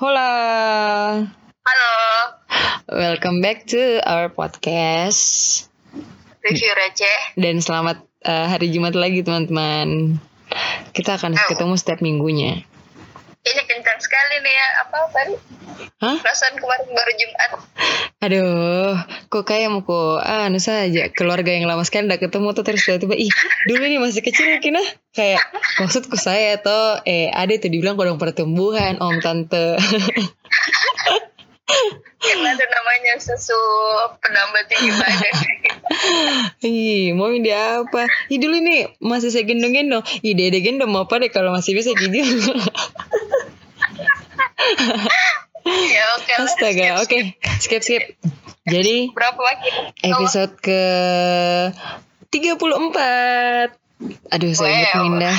Hola. Halo, Welcome back to our podcast. review receh. Dan selamat eh, hari Jumat lagi teman-teman. Kita akan ketemu setiap minggunya. Ini kencang sekali nih ya. Apa tadi? Hah? Perasaan kemarin baru Jumat. Aduh, kok kayak mau kok anu saja keluarga yang lama sekali udah ketemu tuh terus tiba-tiba ih dulu ini masih kecil kina kayak maksudku saya tuh eh ada tuh dibilang kodong pertumbuhan om tante Karena ada namanya susu penambah tinggi badan. Ih, mau ini apa? Ih dulu nih masih saya gendong-gendong. Ih dede gendong mau apa deh kalau masih bisa gitu. ya oke lah. Astaga, oke. Skip skip. Jadi Berapa lagi? episode ke 34. Aduh, saya Wow. pindah.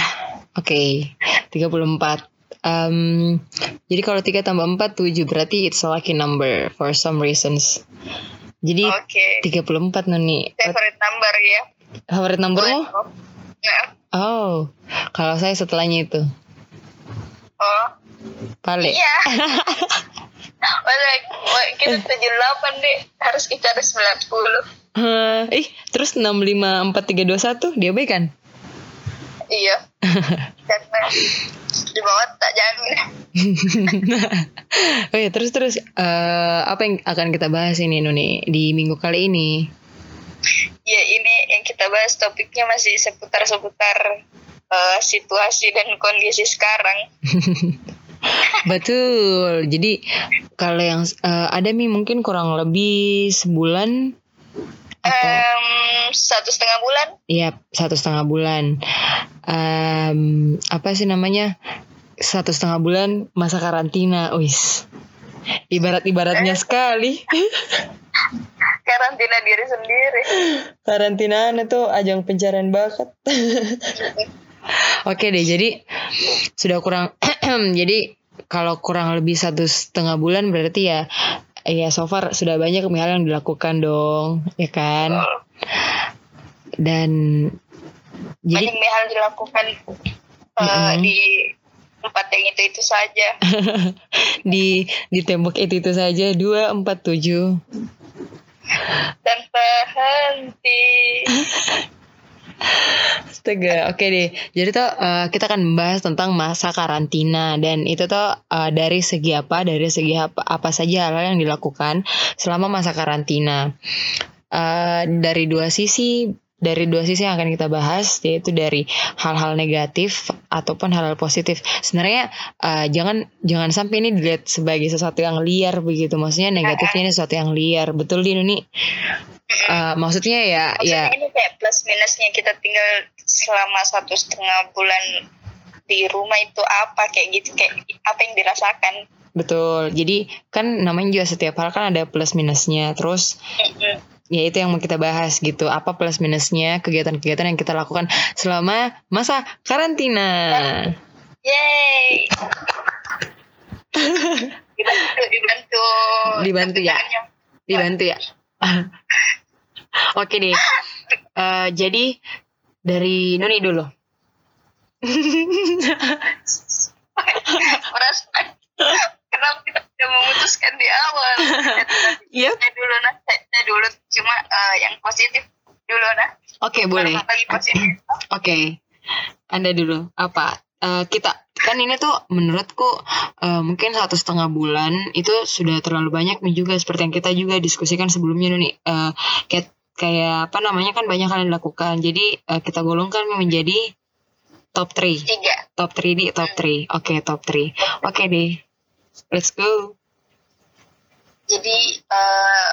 Oke, 34. Um, jadi kalau 3 tambah 4 7 berarti it's a lucky number for some reasons. Jadi Oke. 34 Noni. Favorite number ya. Favorit numbermu? Ya. Oh, kalau saya setelahnya itu. Oh. Pale. Iya. Wala, wa- kita 78 deh. Harus kita ada 90. Hah, ih, terus 654321 diabaikan. Iya. Karena di bawah tak jamin. oh ya, terus terus eh, apa yang akan kita bahas ini Nuni di minggu kali ini? Ya ini yang kita bahas topiknya masih seputar-seputar eh, situasi dan kondisi sekarang. Betul. Jadi kalau yang eh, ada mi mungkin kurang lebih sebulan Em, satu setengah bulan. Iya, satu setengah bulan. Em, apa sih namanya? Satu setengah bulan masa karantina, wis. Ibarat-ibaratnya sekali. Karantina diri sendiri. Karantina itu ajang pencarian bakat. Oke deh, jadi sudah kurang. jadi kalau kurang lebih satu setengah bulan berarti ya, ya so far sudah banyak hal yang dilakukan dong, ya kan? Dan jadi Banyak hal dilakukan eh, Mm-mm. di tempat yang itu itu saja. di di tembok itu itu saja dua empat tujuh Tanpa henti. Astaga, oke deh. Jadi tuh eh, kita akan membahas tentang masa karantina dan itu tuh eh, dari segi apa, dari segi apa, apa saja hal yang dilakukan selama masa karantina. Eh, dari dua sisi, dari dua sisi yang akan kita bahas yaitu dari hal-hal negatif ataupun hal-hal positif. Sebenarnya eh, jangan jangan sampai ini dilihat sebagai sesuatu yang liar begitu. Maksudnya negatifnya ini sesuatu yang liar. Betul di nih. Eh, maksudnya ya ya Maksudnya ini kayak plus minusnya kita tinggal selama satu setengah bulan di rumah itu apa kayak gitu kayak apa yang dirasakan. Betul. Jadi kan namanya juga setiap hal kan ada plus minusnya. Terus Mm-mm. ya itu yang mau kita bahas gitu. Apa plus minusnya kegiatan-kegiatan yang kita lakukan selama masa karantina. Yeay. dibantu, dibantu. Dibantu ya? Dibantu ya. Oke deh. Eh, jadi dari Nuni dulu. Perasaan. Kenapa kita tidak memutuskan di awal? Yep. Saya dulu nah, saya, dulu cuma eh, yang positif dulu nah. Oke boleh. Lagi positif. Oke, Anda dulu. Apa? Eh, kita kan ini tuh menurutku eh, mungkin satu setengah bulan itu sudah terlalu banyak nih juga seperti yang kita juga diskusikan sebelumnya nih. Eh, kayak kayak apa namanya kan banyak hal yang dilakukan. Jadi eh, kita golongkan menjadi top 3 Tiga. Top 3 di top 3 Oke top 3 Oke deh. Let's go. Jadi eh,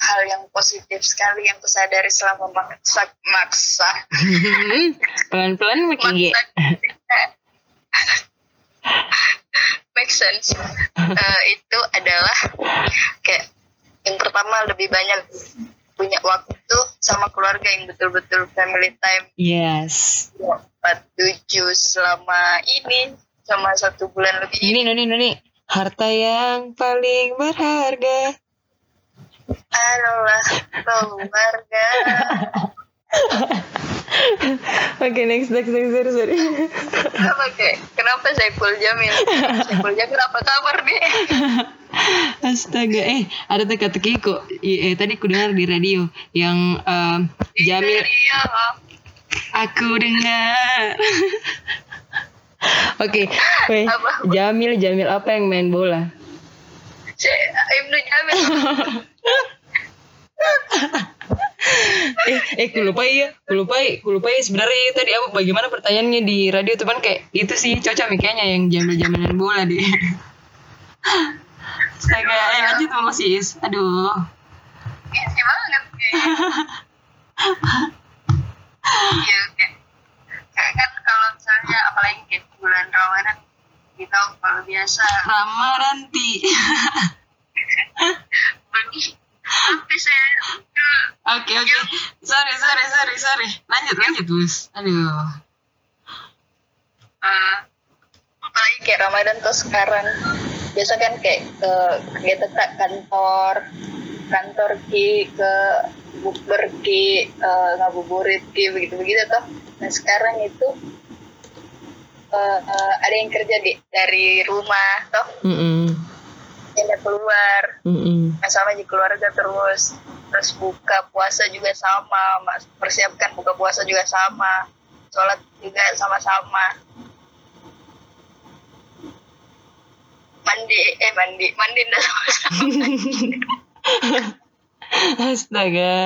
hal yang positif sekali yang kusadari selama maksa maksa. Pelan-pelan makin G make sense. Eh, itu adalah kayak yang pertama lebih banyak punya waktu sama keluarga yang betul-betul family time Yes empat tujuh selama ini sama satu bulan lebih Ini Nuni Nuni Harta yang paling berharga adalah keluarga Oke next next next sorry sorry. Kenapa kayak kenapa Saiful Jamil? Saiful Jamil apa kabar nih? Astaga eh ada teka-teki kok. Eh, tadi aku dengar di radio yang eh, Jamil aku dengar. Oke, weh, Apa? Jamil Jamil apa yang main bola? Ibnu Jamil. eh eh aku lupa ya aku lupa aku lupa ya sebenarnya tadi apa bagaimana pertanyaannya di radio teman kayak itu sih cocok nih kayaknya yang jamil jamilan bola deh Astaga, eh lanjut sama sis. Aduh. Easy banget kayaknya. Iya oke. Kayak kan kalau misalnya apalagi kayak bulan Ramadan kita kalau biasa. Ramadanti belum sampai saya oke oke. Sorry sorry sorry sorry. Lanjut lanjut bus aduh. Eh, apalagi kayak Ramadan tuh sekarang biasa kan kayak ke kegiatan ke kantor kantor ki ke bukber ki eh, ngabuburit ki begitu begitu tuh nah sekarang itu eh, eh, ada yang kerja di dari rumah toh. Mm -mm. keluar. Mm -mm. Nah, sama di keluarga terus. Terus buka puasa juga sama persiapkan buka puasa juga sama. Sholat juga sama-sama mandi. Eh mandi. Mandi udah sama-sama astaga.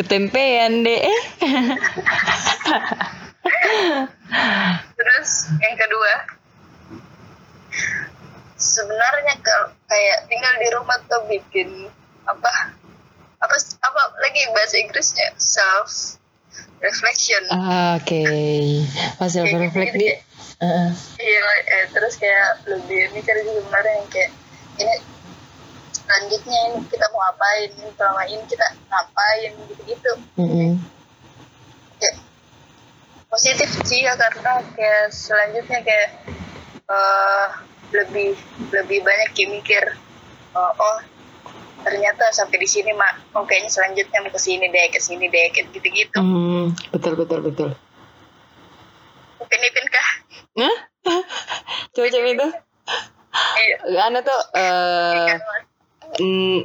Ketempean deh. Eh terus yang kedua. Sebenarnya kalau kayak tinggal di rumah tuh bikin apa? Apa apa lagi bahasa Inggrisnya? Self reflection Ah, oke. Reflect gitu, di Heeh. Iya, eh, terus kayak lebih mikir juga sebenarnya yang kayak ini selanjutnya ini kita mau ngapain, ini selama ini kita ngapain gitu-gitu. Mm-mm. Kayak positif sih ya karena kayak selanjutnya kayak eh, lebih lebih banyak kayak mikir eh, oh ternyata sampai di sini mak oh kayaknya selanjutnya mau ke sini deh ke sini deh kayak gitu-gitu. Hmm, betul betul betul. Upin Ipin kah? Hah? Coba coba itu. Iya. Anda tuh Mas? mm,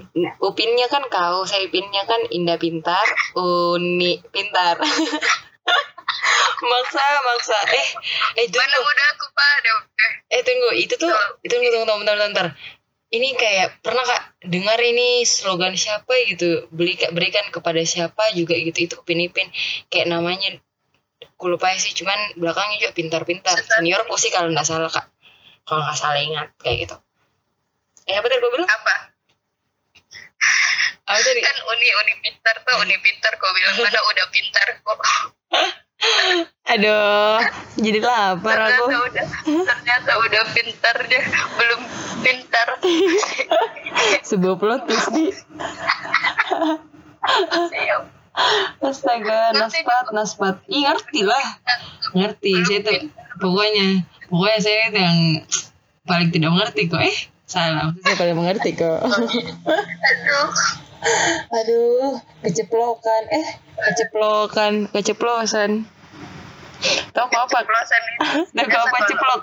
upinnya kan kau, saya upinnya kan indah pintar, uni pintar. maksa maksa eh eh Mana tunggu muda aku pak? Ada udah. eh tunggu itu tuh itu tunggu tunggu tunggu bentar, bentar. ini kayak pernah kak dengar ini slogan siapa gitu beli berikan kepada siapa juga gitu itu upin ipin kayak namanya aku lupa sih cuman belakangnya juga pintar-pintar. Senior sih kalau nggak salah kak. Kalau nggak salah ingat kayak gitu. Eh apa tadi gue bilang? Apa? apa tadi? Kan uni uni pintar tuh uni pintar kok bilang. Mana udah pintar kok. Aduh jadi lapar aku. ternyata udah ternyata udah pintar dia belum pintar. Sebuah plot twist di siap astaga naspat naspat Ih, ngerti lah. Ngerti saya tuh pokoknya pokoknya saya itu yang paling tidak mengerti kok. Eh salah. Saya paling mengerti kok. Aduh. Aduh keceplokan. Eh keceplokan keceplosan. Tahu kok apa? Itu. Tahu kok apa ceplok?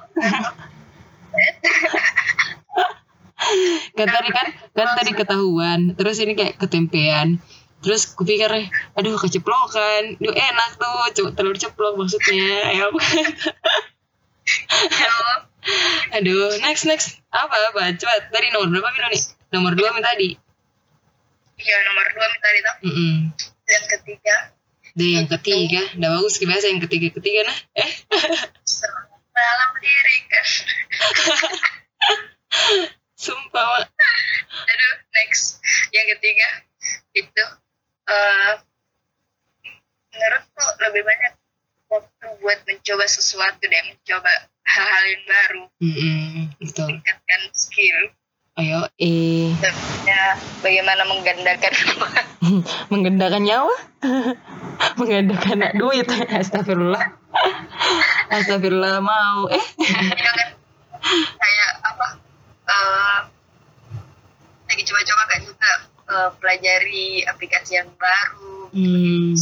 Kan tadi kan kan tadi ketahuan. Terus ini kayak ketempean terus kupikir aduh keceplokan. Duh enak tuh cuma telur ceplok maksudnya. Ya aduh next next. Apa apa? Coba tadi nomor berapa Mino nih? Nomor dua min tadi iya nomor dua minta itu mm -mm. yang ketiga. Deh yang ketiga. Udah bagus biasa yang ketiga ketiga nah. Eh? Dalam diri. Kan sumpah Mak. aduh next. Yang ketiga itu eh menurutku lebih banyak waktu buat mencoba sesuatu deh mencoba hal-hal yang baru. Mm -mm, betul. Meningkatkan skill. Ayo eh. Ya bagaimana menggandakan menggendakan nyawa? Menggandakan duit. Astagfirullah. Astagfirullah mau. Eh. Kayak apa? Eh lagi coba-coba kan juga eh, pelajari aplikasi yang baru hmm,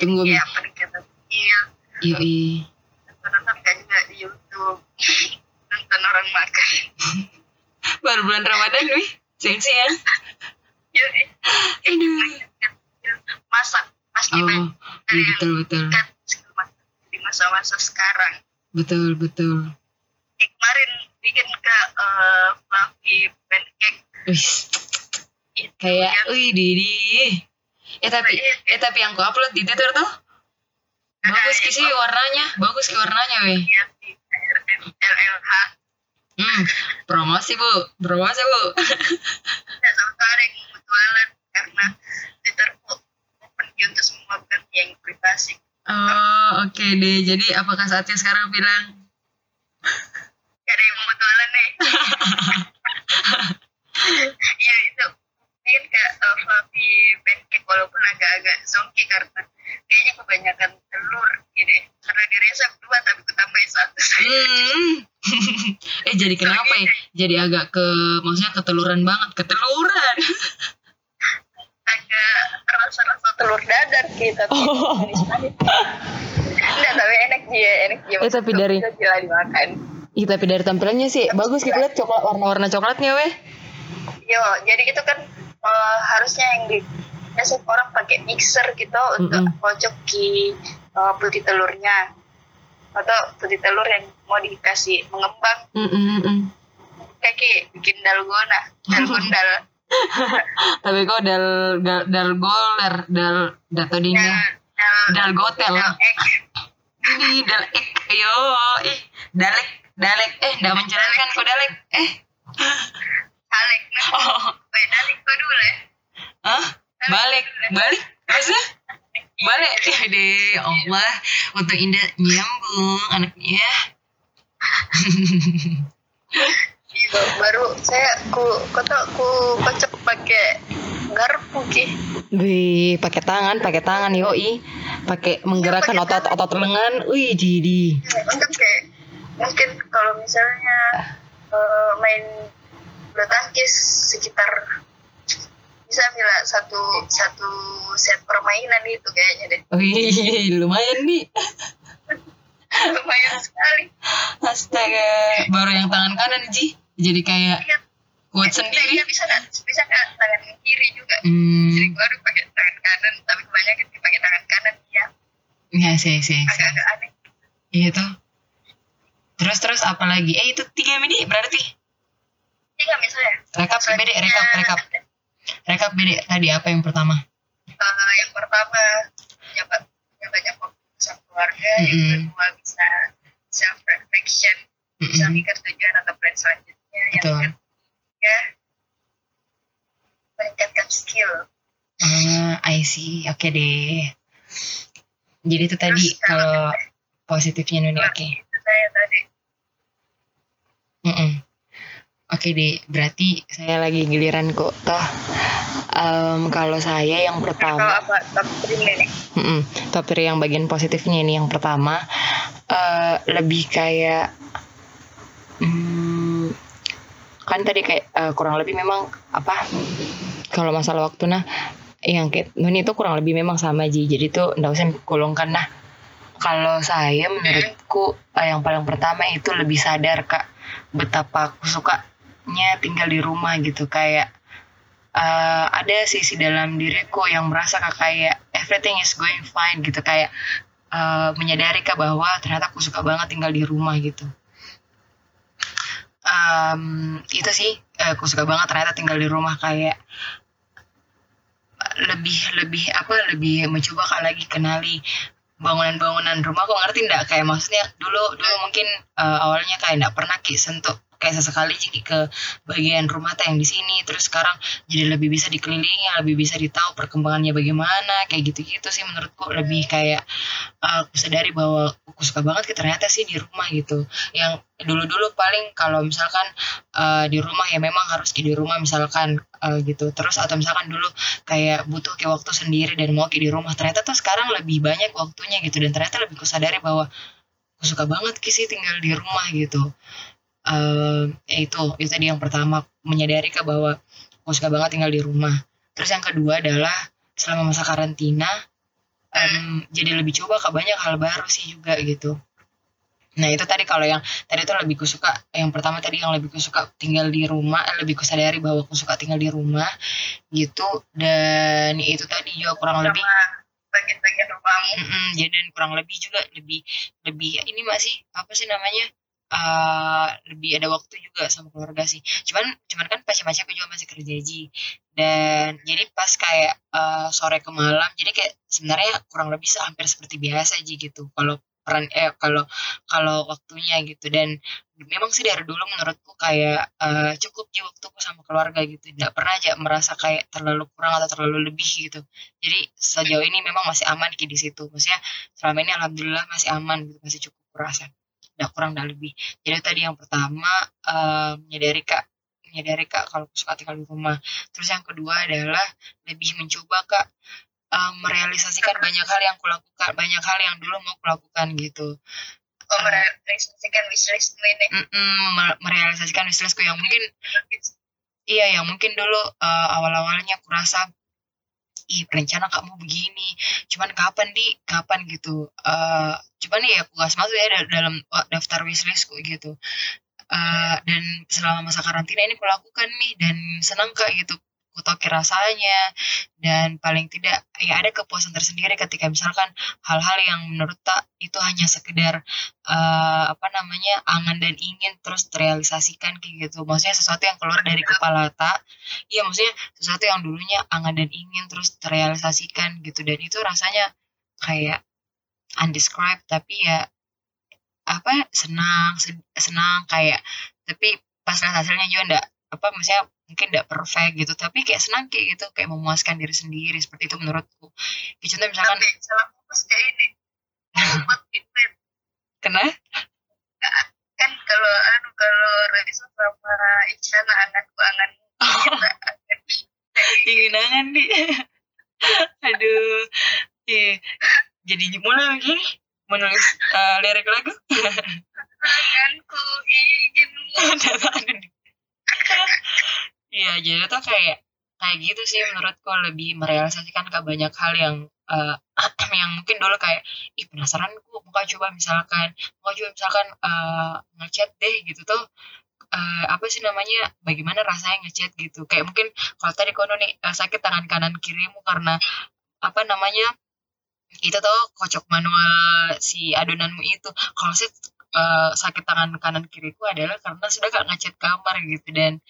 tunggu ya peningkatan skill yoi nonton kan juga di YouTube. Nonton orang makan. Baru bulan Ramadan wih sensi ya aduh. Masak pasti oh banyak iya betul masak di masa-masa sekarang. Betul betul. Kemarin bikin ke uh, fluffy pancake? Wih kayak wih Didi. Eh tapi eh tapi yang ku upload di Twitter tuh? Bagus sih warnanya bagus ki warnanya weh. Ya di LLH hmm promosi bu. Promosi bu. Tidak sama sekali yang mutualan karena Twitter open untuk semua bukan yang privasi. Oh oke deh. Jadi apakah saatnya sekarang bilang? Gak ada yang mau mutualan nih iya itu bikin kayak uh, fluffy pancake walaupun agak-agak zonky karena kayaknya kebanyakan telur gitu karena diresep dua tapi ku tambahin satu. Hmm. Eh jadi kenapa ya? Jadi agak ke maksudnya keteluran banget keteluran. Agak rasa-rasa telur dadar gitu tapi Oh. enggak tapi enak dia enak dia Eh, tapi dari- gila dimakan. Ih tapi dari tampilannya sih bagus kita lihat coklat warna-warna coklatnya weh. Yo jadi itu kan eh, harusnya yang di biasa orang pakai mixer gitu untuk Mm-mm. kocok di eh, putih telurnya. Atau putih telur yang mau dikasih mengembang. Mm, mm, mm, mm. kayak bikin dalgona dalgondal. Tapi kok dal dal dal goler dal dato dal dingin dal dal gotel ini dal ek yo ih dalek dalek. Eh dah menjalankan kok dalek. Eh Nah oh Weh, dalik kau dulu ya. Ah balik? balik? Masa balik? Ya deh Allah. Untuk Indah nyambung anaknya. Iya, baru saya ku kota ku kocok pakai garpu ki. Wih, pakai tangan, pakai tangan yoi. Pakai menggerakkan otot-otot lengan. Wih, Didi. untuk kayak mungkin kalau misalnya eh, main bulu tangkis sekitar bisa bila satu satu set permainan itu kayaknya deh Wih, lumayan nih. lumayan sekali Astaga, baru yang tangan kanan, Ji. Jadi kayak Iya, kuat bisa sendiri. bisa nggak bisa nggak tangan kiri juga Hmm, jadi baru pakai tangan kanan tapi kebanyakan dipakai tangan kanan ya ya sih, sih, sih. agak-agak aneh Iya tuh. Terus terus apa lagi? Eh itu tiga mini berarti. Tiga misalnya Rekap bede, rekap, rekap. Rekap bede tadi apa yang pertama? Eh, yang pertama punya banyak waktu bersama keluarga yang Mm-mm. kedua bisa self reflection bisa Mm-mm. mikir tujuan atau plan selanjutnya yang Betul. ketiga meningkatkan skill Ah, I see. Oke deh. Jadi itu tadi Terus kalau- kalau positifnya Nuni, oke. itu saya tadi Mm-mm. Oke deh, berarti saya lagi giliran kok. Toh, em, kalau saya yang kalau pertama, apa top three nih mm top three yang bagian positifnya ini yang pertama eh, lebih kayak, hmm, kan tadi kayak eh, kurang lebih memang apa? Kalau masalah waktu nah, yang kayak Nuni itu kurang lebih memang sama Ji. Jadi tuh nggak usah golongkan nah. Kalau saya menurutku eh, yang paling pertama itu lebih sadar kak betapa aku sukanya tinggal di rumah gitu kayak eh, ada sisi dalam diriku yang merasa kayak everything is going fine gitu kayak eh, menyadari kak bahwa ternyata aku suka banget tinggal di rumah gitu. Em, itu sih eh, aku suka banget ternyata tinggal di rumah kayak lebih lebih apa lebih mencoba kak lagi kenali bangunan-bangunan rumah kok ngerti nggak kayak maksudnya dulu dulu mungkin eh, awalnya kayak nggak pernah ki sentuh kayak sesekali Ciki ke bagian rumah teh yang di sini. Terus sekarang jadi lebih bisa dikelilingi lebih bisa ditahu perkembangannya bagaimana kayak gitu-gitu sih menurutku. Lebih kayak aku sadari bahwa aku suka banget ternyata sih di rumah gitu. Yang dulu-dulu paling kalau misalkan eh, di rumah ya memang harus di rumah misalkan eh, gitu. Terus atau misalkan dulu kayak butuh kayak waktu sendiri dan mau ki di rumah ternyata tuh sekarang lebih banyak waktunya gitu. Dan ternyata lebih kusadari bahwa aku suka banget sih tinggal di rumah gitu eh ya itu itu tadi yang pertama menyadari ke bahwa aku suka banget tinggal di rumah. Terus yang kedua adalah selama masa karantina um, jadi lebih coba kak banyak hal baru sih juga gitu. Nah itu tadi kalau yang tadi itu lebih kusuka yang pertama tadi yang lebih kusuka tinggal di rumah eh, lebih kusadari bahwa aku suka tinggal di rumah gitu. Dan itu tadi juga kurang lebih bagian-bagian rumahmu. Mm -mm, jadi dan kurang lebih juga lebih lebih ini masih apa sih namanya uh, lebih ada waktu juga sama keluarga sih. Cuman cuman kan macam-macam aku juga masih kerja ji. Dan jadi pas kayak uh, sore ke malam jadi kayak sebenarnya kurang lebih hampir seperti biasa aja gitu. Kalau peran eh kalau kalau waktunya gitu. Dan memang sih dari dulu menurutku kayak uh, cukup di waktuku sama keluarga gitu. Tidak pernah aja merasa kayak terlalu kurang atau terlalu lebih gitu. Jadi sejauh ini memang masih aman di situ. Maksudnya selama ini alhamdulillah masih aman gitu masih cukup kurasa tidak kurang dan lebih. Jadi tadi yang pertama uh, menyadari kak menyadari kak kalau suka tinggal di rumah. Terus yang kedua adalah lebih mencoba kak um, merealisasikan banyak hal yang kulakukan banyak hal yang dulu mau kulakukan gitu. Oh, merealisasikan wishlist ini. Mm -mm, merealisasikan wishlistku yang mungkin iya yang mungkin dulu uh, awal-awalnya aku rasa ih rencana kamu begini cuman kapan di? Kapan? gitu. Uh, cuman ya aku gak masuk ya dalam daftar wishlistku gitu. Uh, dan selama masa karantina ini kulakukan nih dan senang kak gitu tahu rasanya. Dan paling tidak ya ada kepuasan tersendiri ketika misalkan hal-hal yang menurut tak itu hanya sekedar uh, apa namanya angan dan ingin terus terrealisasikan kayak gitu. Maksudnya sesuatu yang keluar dari kepala tak iya maksudnya sesuatu yang dulunya angan dan ingin terus terrealisasikan gitu. Dan itu rasanya kayak undescribed tapi ya apa senang senang kayak tapi pas hasilnya juga enggak apa maksudnya mungkin tidak perfect gitu tapi kayak senang kayak gitu kayak memuaskan diri sendiri seperti itu menurutku. Kayak contoh misalkan tapi salah fokus kayak ini. Buat feedback kena? Kan kalau anu kalau Raisa sama Isyana anganku angan. Ingin angan di. Aduh. Iya. Jadi mulai begini menulis uh, lirik lagu. Anganku ingin Iya, jadi tuh kayak kayak gitu sih menurutku lebih merealisasikan ke banyak hal yang uh, yang mungkin dulu kayak ih penasaran ku buka coba misalkan mau coba misalkan uh, ngechat deh gitu tuh uh, apa sih namanya bagaimana rasanya ngechat gitu. Kayak mungkin kalau tadi kono nih uh, sakit tangan kanan kirimu karena apa namanya itu tuh kocok manual si adonanmu itu. Kalau saya uh, sakit tangan kanan kiriku adalah karena sudah gak ngechat kamar gitu dan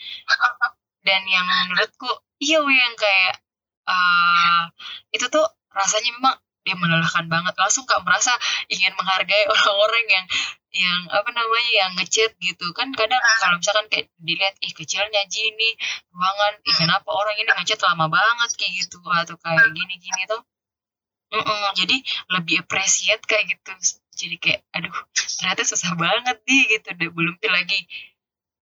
dan yang menurutku iya yang kayak uh, itu tuh rasanya memang dia melelahkan banget. Langsung gak merasa ingin menghargai orang-orang yang yang apa namanya yang ngechat gitu. Kan kadang kalau misalkan kayak dilihat ih kecilnya gini ruangan. Ih kenapa orang ini ngechat lama banget kayak gitu? Atau kayak gini-gini tuh. Mm -mm, jadi lebih appreciate kayak gitu. Jadi kayak aduh ternyata susah banget nih gitu. Deh belum lagi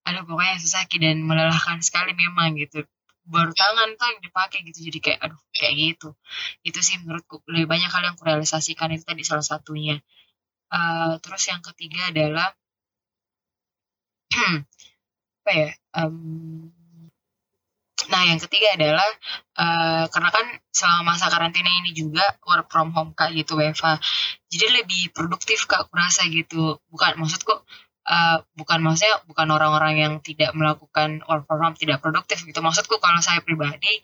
aduh pokoknya susah dan melelahkan sekali memang gitu baru tangan tuh yang dipakai gitu jadi kayak aduh kayak gitu itu sih menurutku lebih banyak hal yang kurealisasikan itu tadi salah satunya uh, terus yang ketiga adalah apa ya um, Nah, yang ketiga adalah uh, karena kan selama masa karantina ini juga work from home kak gitu Eva. Jadi lebih produktif kak kurasa gitu. Bukan maksudku uh, bukan maksudnya bukan orang-orang yang tidak melakukan work from home tidak produktif gitu. Maksudku kalau saya pribadi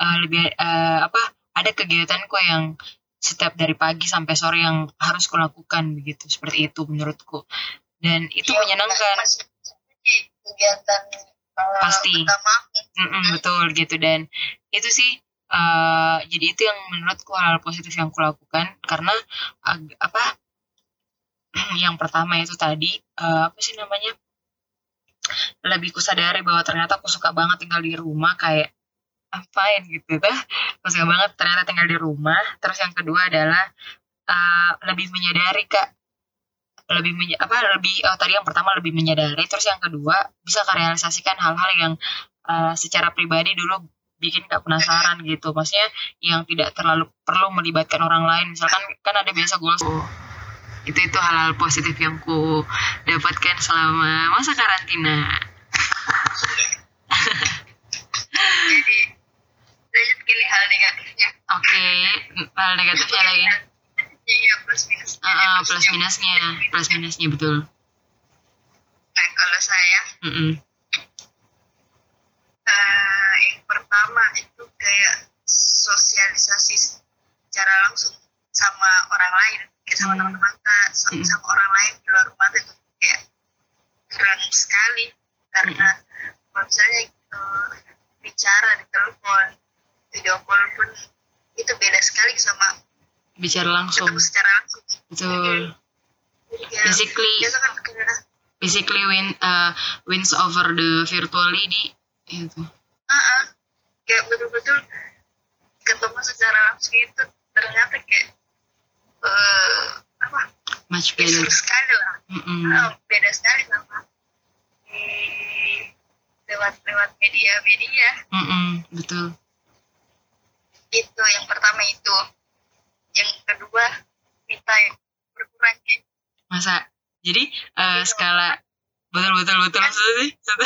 uh, lebih uh, apa ada kegiatanku yang setiap dari pagi sampai sore yang harus kulakukan begitu. Seperti itu menurutku. Dan itu ya, menyenangkan. kegiatan pasti mm -mm, betul gitu dan itu sih uh, jadi itu yang menurutku hal positif yang kulakukan karena uh, apa yang pertama itu tadi uh, apa sih namanya? Lebih kusadari bahwa ternyata aku suka banget tinggal di rumah kayak apain gitu dah aku suka banget ternyata tinggal di rumah. Terus yang kedua adalah uh, lebih menyadari kak. Lebih apa lebih oh, tadi yang pertama lebih menyadari. Terus yang kedua bisa merealisasikan hal-hal yang uh, secara pribadi dulu bikin gak penasaran gitu. Maksudnya yang tidak terlalu perlu melibatkan orang lain. Misalkan kan ada biasa gue itu itu hal-hal positif yang ku dapatkan selama masa karantina jadi lanjut gini hal negatifnya oke okay. hal negatifnya lagi. Iya plus minus. Ah, ah, plus minusnya, plus minusnya betul. Nah kalau saya Mm-mm. eh, yang pertama itu kayak sosialisasi secara langsung sama orang lain, kayak sama Hmm. teman-teman sama, Hmm. sama orang lain di luar rumah itu kayak kurang sekali karena kalau misalnya eh, bicara di telepon, video call pun itu beda sekali sama Bicara langsung, ketemu secara langsung. betul. Jadi kayak Basically, biasa kan basically win uh, wins over the virtually di itu. ah ah, kayak betul-betul ketemu secara langsung itu ternyata kayak eh apa Much ya better. seru sekali lah Mm-mm. Ah, beda sekali sama lewat lewat media-media Mm-mm, betul. itu yang pertama itu yang kedua kita yang berkurang kayak Masa? Jadi uh, skala betul betul betul betul sih satu.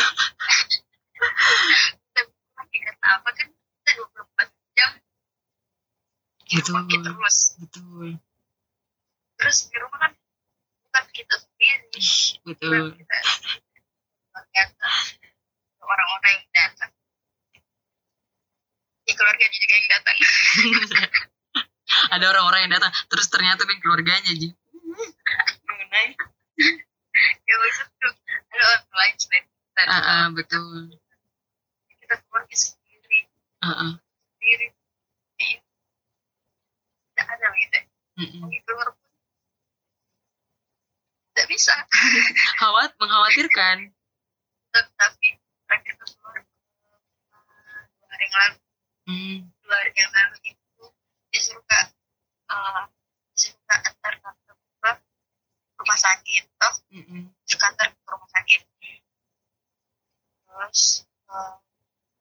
kita berkurang kayak karena apa kan kita 24 jam Betul. kita terus Betul. Terus di rumah kan bukan kita sendiri betul. kita orang-orang yang datang ya keluarga juga yang datang Ada orang-orang yang datang terus ternyata kan keluarganya aja. mengenai ya maksudku ada orang lain selain kita betul. kita keluarga sendiri Ah, ah. sendiri Jadi, tidak ada gitu Mm-mm. mau keluar pun tidak bisa Khawat mengkhawatirkan. tapi terakhir itu eh, dua hari yang lalu. Hmm. dua hari yang lalu itu dia suruh kak uh, suruh kak antar tante ke rumah sakit toh. Suka antar ke rumah sakit. Terus eh,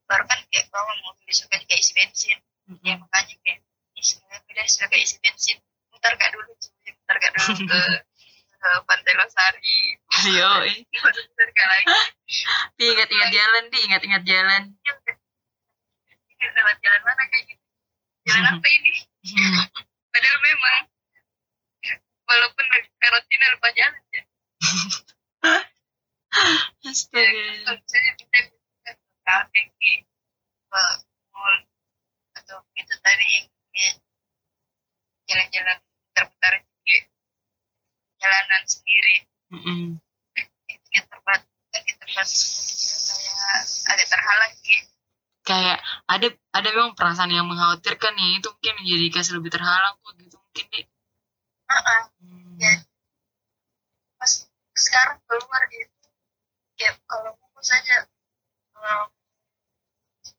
baru kan kayak bawa mobil disuruh kayak isi bensin. Ya makanya kayak istilahnya udah sudah kayak isi bensin. Mutar kak dulu mutar kak dulu ke ke Pantai Losari Yo, eh. Di ingat-ingat jalan, di ingat-ingat jalan. Ya lewat jalan mana kayak gitu jalan apa ini padahal memang walaupun karantina lupa jalan ya ya Astaga. kalau misalnya kita bisa kafe ke ke mall atau itu tadi yang jalan-jalan di jalanan sendiri Mm-mm. itu kita terbat kita terbat kayak agak terhalang gitu Kayak ada ada memang perasaan yang mengkhawatirkan ya itu mungkin menjadi kasih lebih terhalang kok gitu mungkin deh. Heeh. Hmm. ya pas sekarang keluar itu ya kalau mau saja em,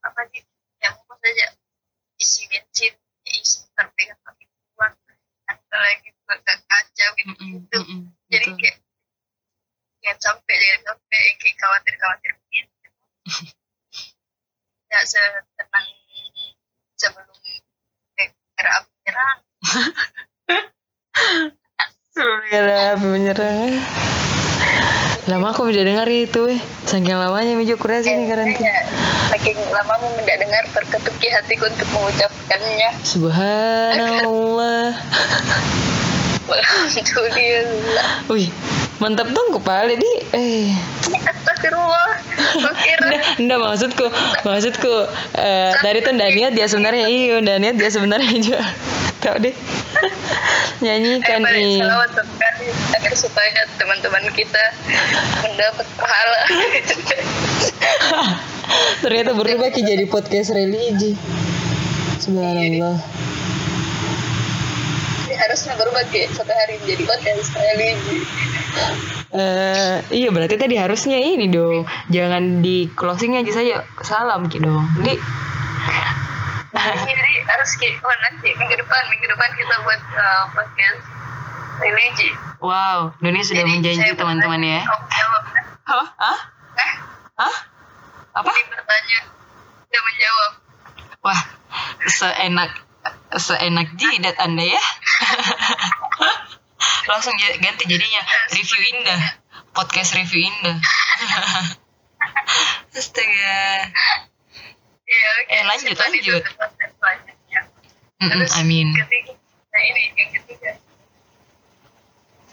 apa sih yang mau saja isi bensin ya isi terpegang uang atau lagi pakai kaca gitu Mm-mm, gitu mm-mm, jadi betul. kayak jangan sampai jangan sampai yang kayak khawatir khawatir begitu tidak setenang sebelum api menyerang api menyerang. Lama aku tidak dengar itu eh. Saking lamanya meja kurang sini karantina. Kayaknya Makin lama mu mendengar terketuk di hatiku untuk mengucapkannya. Subhanallah. Alhamdulillah. Wih, mantap dong kepala di. Eh. Astagfirullah. Nggak, nggak maksudku, maksudku eh, tadi tuh nggak niat dia sebenarnya iya, nggak niat dia sebenarnya juga. Tahu deh. Nyanyikan Kan nih. sekali agar supaya teman-teman kita mendapat pahala. Ternyata berubah jadi podcast religi. Subhanallah. Harusnya berubah kayak satu hari menjadi podcast religi. Eh, iya berarti tadi harusnya ini dong. Jangan di closing aja saja. Salam Ki dong. Di Jadi harus kayak oh nanti minggu depan minggu depan kita buat uh, podcast religi. Wow, Doni sudah Jadi menjanji saya teman-teman ya. jawab. Hah? Hah? Eh, Hah? Apa? Ini bertanya, dia menjawab. Wah, seenak seenak jidat Anda ya. Langsung ganti jadinya review indah. Podcast review indah. Astaga. Ya, oke. Eh, lanjut, Tadi lanjut. selanjutnya. Mm-mm, Terus amin. ketiga, nah ini yang ketiga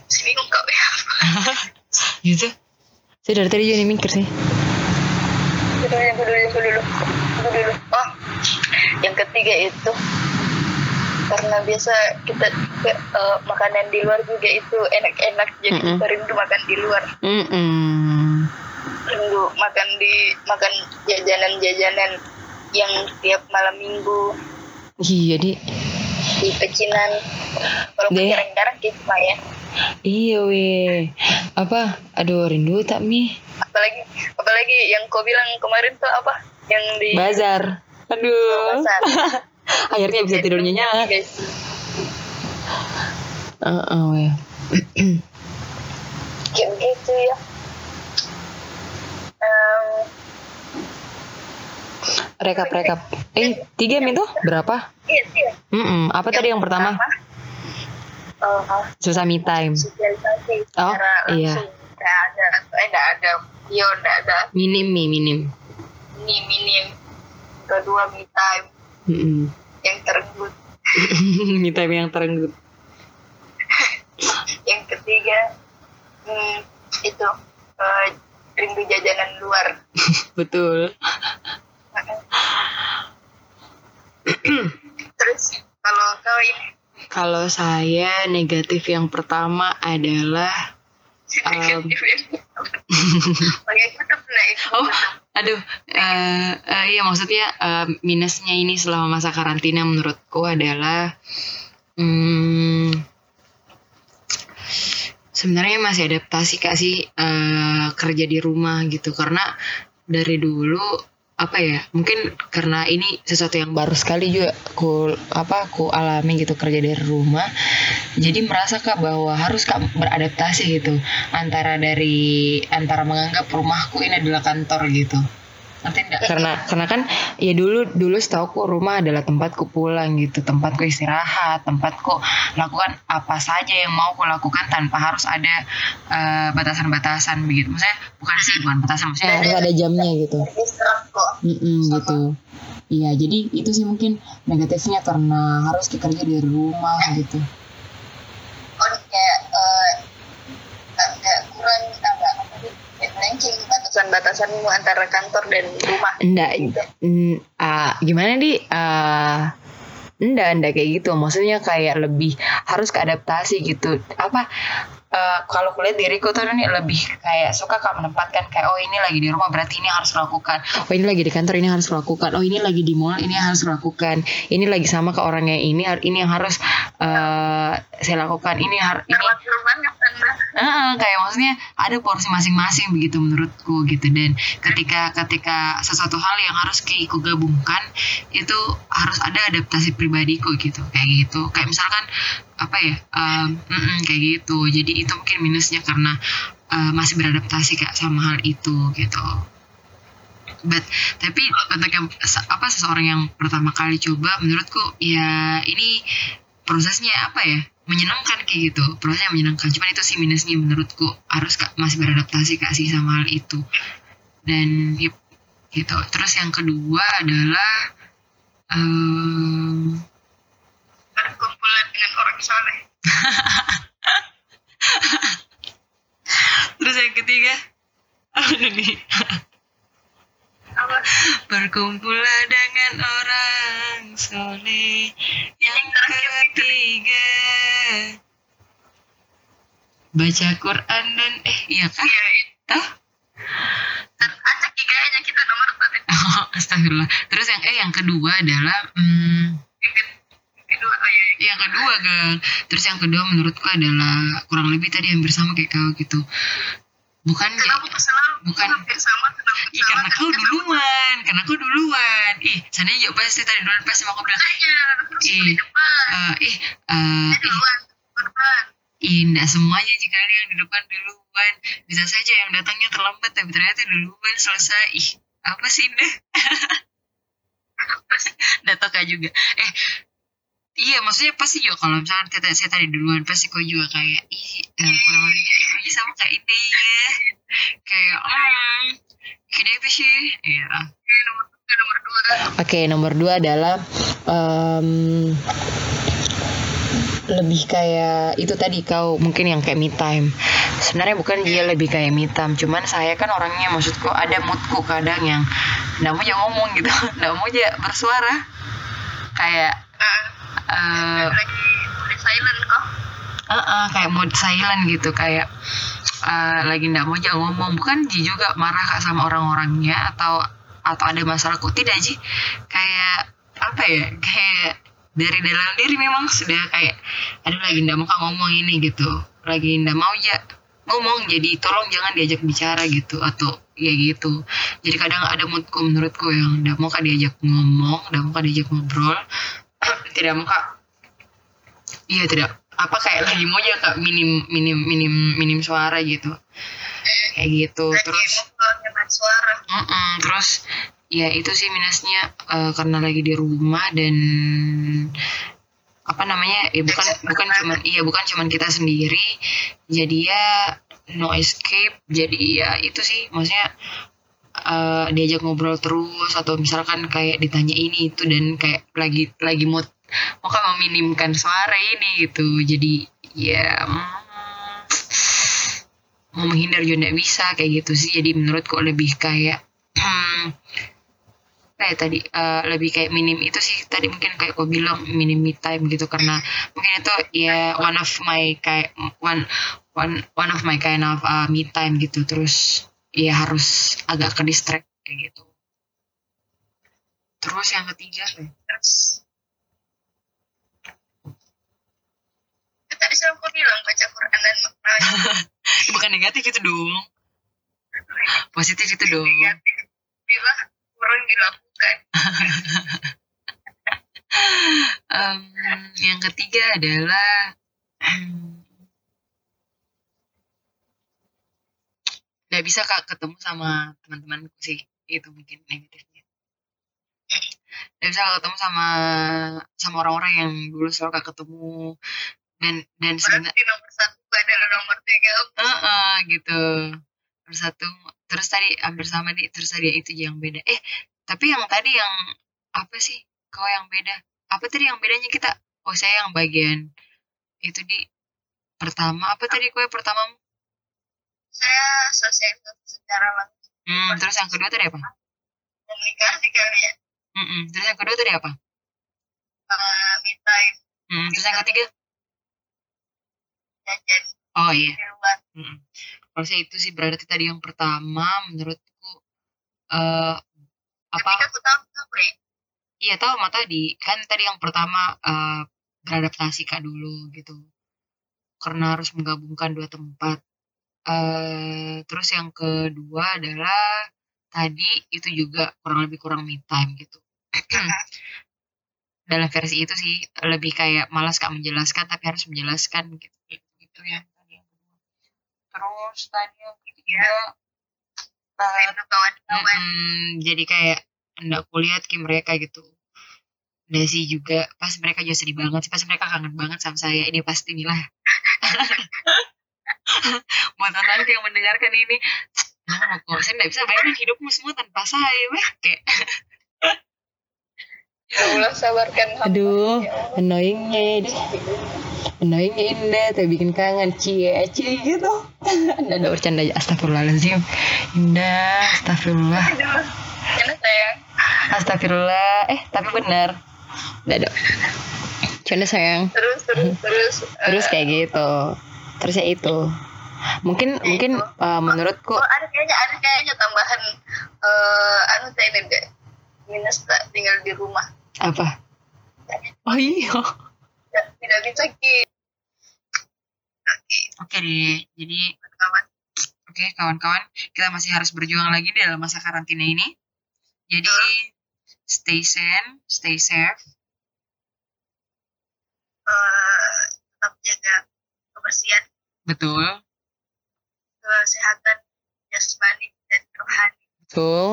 sini kau ya gitu saya dari tadi nih mikir sih dulu yang dulu yang dulu yang dulu oh yang ketiga itu karena biasa kita uh, makanan di luar juga itu enak-enak jadi Mm-mm. kita rindu makan di luar. Mm-mm. rindu makan di makan jajanan-jajanan yang tiap malam minggu. Iya di di pecinan. Walaupun jarang-jarang gitu mah ya. Iya weh apa? Aduh rindu tak mi? Apalagi apalagi yang kau bilang kemarin tuh apa? Yang di bazar. Aduh. pasar akhirnya bisa tidur nyenyak. Guys Heeh, weh. kayak begitu ya. Em, rekap rekap. Eh tiga min tuh? Berapa? Iya sih ya. Mm-mm. apa tadi yang pertama? Eh, susah me time. sosialisasi Oh, iya. nggak ada eh nggak ada. Video nggak ada. Minim mi minim. Ini minim. Kedua me time Mm-mm. yang tergut me time yang terenggut. Yang ketiga hmm, itu eh, rindu jajanan luar. Betul. Terus kalau kau ini? Kalau saya negatif yang pertama adalah Um. Oh, aduh, eh eh, iya maksudnya eh, minusnya ini selama masa karantina menurutku adalah hmm, sebenarnya masih adaptasi kak sih eh, kerja di rumah gitu. Karena dari dulu apa ya mungkin karena ini sesuatu yang baru sekali juga ku apa ku alami gitu kerja dari rumah jadi merasa kak bahwa harus kak beradaptasi gitu antara dari antara menganggap rumahku ini adalah kantor gitu karena karena kan ya dulu dulu setauku rumah adalah tempatku pulang gitu. Tempatku istirahat tempatku lakukan apa saja yang mau ku lakukan tanpa harus ada eh, batasan-batasan begitu. Maksudnya bukan sih bukan batasan maksudnya harus ada jamnya gitu. Istirahat kok. Mm-mm, gitu. iya jadi itu sih mungkin negatifnya karena harus kerja dari rumah gitu. Oh kayak eh, agak kurang agak apa sih, melenceng batasan-batasanmu antara kantor dan rumah Enggak, mm, ah, gimana di? ah enggak, enggak kayak gitu. Maksudnya kayak lebih harus keadaptasi gitu. Apa? Eh, kalau kulihat diriku tuh nih lebih kayak suka kak menempatkan kayak oh ini lagi di rumah berarti ini harus lakukan. Oh ini lagi di kantor ini harus lakukan. Oh ini lagi di mall ini harus lakukan. Ini lagi sama ke orangnya ini ini yang harus eh, saya lakukan. Ini harus ini. Ah, kayak maksudnya ada porsi masing-masing begitu menurutku gitu. Dan ketika ketika sesuatu hal yang harus ku gabungkan itu harus ada adaptasi pribadiku gitu kayak gitu. Kayak misalkan apa ya um, mm-mm, kayak gitu. Jadi itu mungkin minusnya karena uh, masih beradaptasi kak sama hal itu gitu. But tapi untuk yang apa seseorang yang pertama kali coba menurutku ya ini prosesnya apa ya menyenangkan kayak gitu. Prosesnya menyenangkan. Cuman itu sih minusnya menurutku. Harus kak masih beradaptasi kak sih sama hal itu. Dan yep, gitu. Terus yang kedua adalah em, berkumpulan dengan orang saleh terus yang ketiga? Apa nih apa? Berkumpullah dengan orang soleh. Yang ketiga. Baca Quran dan eh iya ya Tah? dan acak kayaknya kita nomor satu Oh, astagfirullah. Terus yang eh yang kedua adalah hmm, yang kedua gang. Terus yang kedua menurutku adalah kurang lebih tadi hampir sama kayak kau gitu. Bukan kenapa selalu bukan hampir sama kenapa Ih, karena kau duluan, karena kau duluan. Ih, sana juga pasti tadi duluan pasti mau aku bilang, Ih. eh, ih, ih, duluan nggak semuanya jika ada yang di depan duluan. Bisa saja yang datangnya terlambat, tapi ternyata duluan selesai. Ih, apa sih deh? Data kak juga. Eh, iya maksudnya pasti juga kalau misalnya saya, saya tadi duluan pasti kau juga kayak ih eh, kurang lebih ini sama kayak ini ya. Kayak hmm gini apa sih? Iya. Oke, nomor tiga nomor dua Oke, nomor dua adalah em, lebih kayak itu tadi kau mungkin yang kayak me time. Sebenarnya bukan dia lebih kayak me time, cuman saya kan orangnya maksudku ada moodku kadang yang nggak mau aja ngomong gitu, nggak mau aja bersuara. Kayak Ah, eh lagi udah silent kok. uh, uh, kayak mood silent gitu kayak eh, lagi nggak mau aja ngomong. Bukan Ji juga marah kak sama orang-orangnya atau atau ada masalah. Kok tidak Ji? Kayak apa ya? Kayak dari dalam diri memang sudah kayak aduh lagi nggak mau kak ngomong ini gitu. Lagi nggak mau aja ngomong jadi tolong jangan diajak bicara gitu atau ya gitu. Jadi kadang ada moodku menurutku yang nggak mau kak diajak ngomong nggak mau kak diajak ngobrol tidak mau kak iya tidak. Apa kayak lagi mau aja kak? Minim minim minim minim suara gitu. Kayak gitu Lagi terus hemat suara. Mm-mm, terus ya itu sih minusnya eh, karena lagi di rumah dan apa namanya ya bukan bukan cuman iya bukan cuman kita sendiri. Jadi ya no escape. Jadi ya itu sih maksudnya eh, diajak ngobrol terus atau misalkan kayak ditanya ini itu dan kayak lagi lagi mood mau kan meminimkan suara ini gitu. Jadi ya mm, mau menghindar juga nggak bisa kayak gitu sih. Jadi menurutku lebih kayak hmm, kayak tadi eh, lebih kayak minim itu sih. Tadi mungkin kayak kau bilang minim me time gitu. Karena mungkin itu ya one of my kayak one one one of my kind of uh, me time gitu. Terus ya harus agak ke distract kayak gitu. Terus yang ketiga ya? Terus tadi sudah aku bilang baca Quran dan maknanya bukan negatif itu dong. Positif itu dong. Negatif. Bila kurang dilakukan. Em, yang ketiga adalah nggak bisa kak ketemu sama teman-temanku sih. Itu mungkin negatifnya. Nggak bisa Kak, ketemu sama sama orang-orang yang dulu selalu kak ketemu dan dan sebenarnya nomor satu adalah nomor tiga. Heeh, gitu. Terus satu terus tadi hampir sama nih terus tadi itu yang beda. Eh tapi yang tadi yang apa sih? Kau yang beda? Apa tadi yang bedanya kita? Oh saya yang bagian itu di pertama. Apa tadi kue pertama Saya sosialisasi secara langsung. Hmm, terus yang kedua tadi apa? Komunikasi kali ya. Mm-mm, terus yang kedua tadi apa? Uh, me time, hmm, terus yang ketiga jajan oh iya di luar. Mm-mm. kalau saya itu sih berarti tadi yang pertama menurutku eh apa Tapi kan aku tahu ya? Iya tahu mah tadi kan tadi yang pertama eh, beradaptasi kak dulu gitu karena harus menggabungkan dua tempat. eh terus yang kedua adalah tadi itu juga kurang lebih kurang me time gitu. Dalam versi itu sih lebih kayak malas kak menjelaskan tapi harus menjelaskan gitu gitu ya. Terus tadi yang ketiga kawan-kawan. Mm-mm, jadi kayak enggak kulihat ke mereka gitu. Desi juga pas mereka juga sedih banget sih pas mereka kangen banget sama saya ini pasti inilah buat teman yang mendengarkan ini kok? Saya nggak bisa bayangin hidupmu semua tanpa saya. Weh kayak Allah sabarkan hamba. aduh Ya Allah. annoyingnya deh annoyingnya indah tapi bikin kangen cie cie gitu anda ada bercanda aja astagfirullahaladzim indah astagfirullah. Karena sayang. Astagfirullah. Eh, tapi benar. Dadah. Canda sayang. Terus terus terus. Terus eh, kayak gitu. Terus ya itu. Mungkin mungkin uh, menurutku Oh, ada kayaknya ada kayaknya tambahan eh anu saya ini deh. Minus tak tinggal di rumah. Apa? Oh iya. Tidak, tidak bisa ki Oke, Oke deh. Jadi kawan. oke kawan-kawan, kita masih harus berjuang lagi di dalam masa karantina ini. Jadi stay sane, stay safe. Eh, tetap jaga kebersihan, Betul. kesehatan jasmani dan rohani. Betul.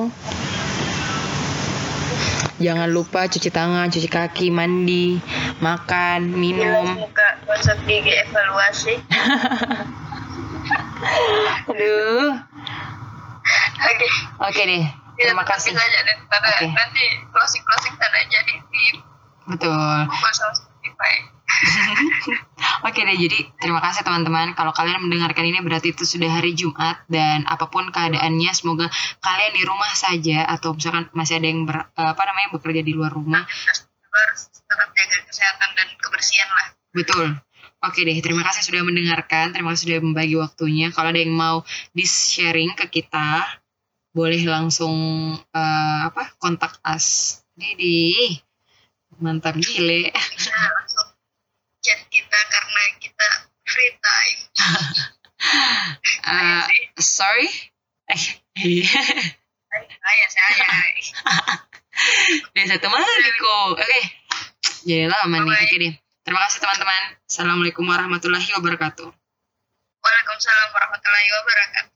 Jangan lupa cuci tangan, cuci kaki, mandi, makan, minum. muka, gosok gigi, evaluasi. Aduh. Oke. Oke deh. Ya, Terima kasih. aja deh. Karena nanti closing closing tanda aja di, Betul. Google sama Spotify. Oke deh, jadi terima kasih teman-teman. Kalau kalian mendengarkan ini berarti itu sudah hari Jumat dan apa pun keadaannya, semoga kalian di rumah saja atau misalkan masih ada yang ber, apa namanya bekerja di luar rumah. tetap jaga kesehatan dan kebersihan lah Betul. Oke deh, terima kasih sudah mendengarkan, terima kasih sudah membagi waktunya. Kalau ada yang mau di-sharing ke kita, boleh langsung eh, apa kontak us. Didi, mantap gile. Chat kita karena kita free time Eh, sorry. Eh, saya saya dia satu Mariko. Oke, jadi lama nih. Oke deh. Terima kasih teman-teman. Assalamualaikum warahmatullahi wabarakatuh. Waalaikumsalam warahmatullahi wabarakatuh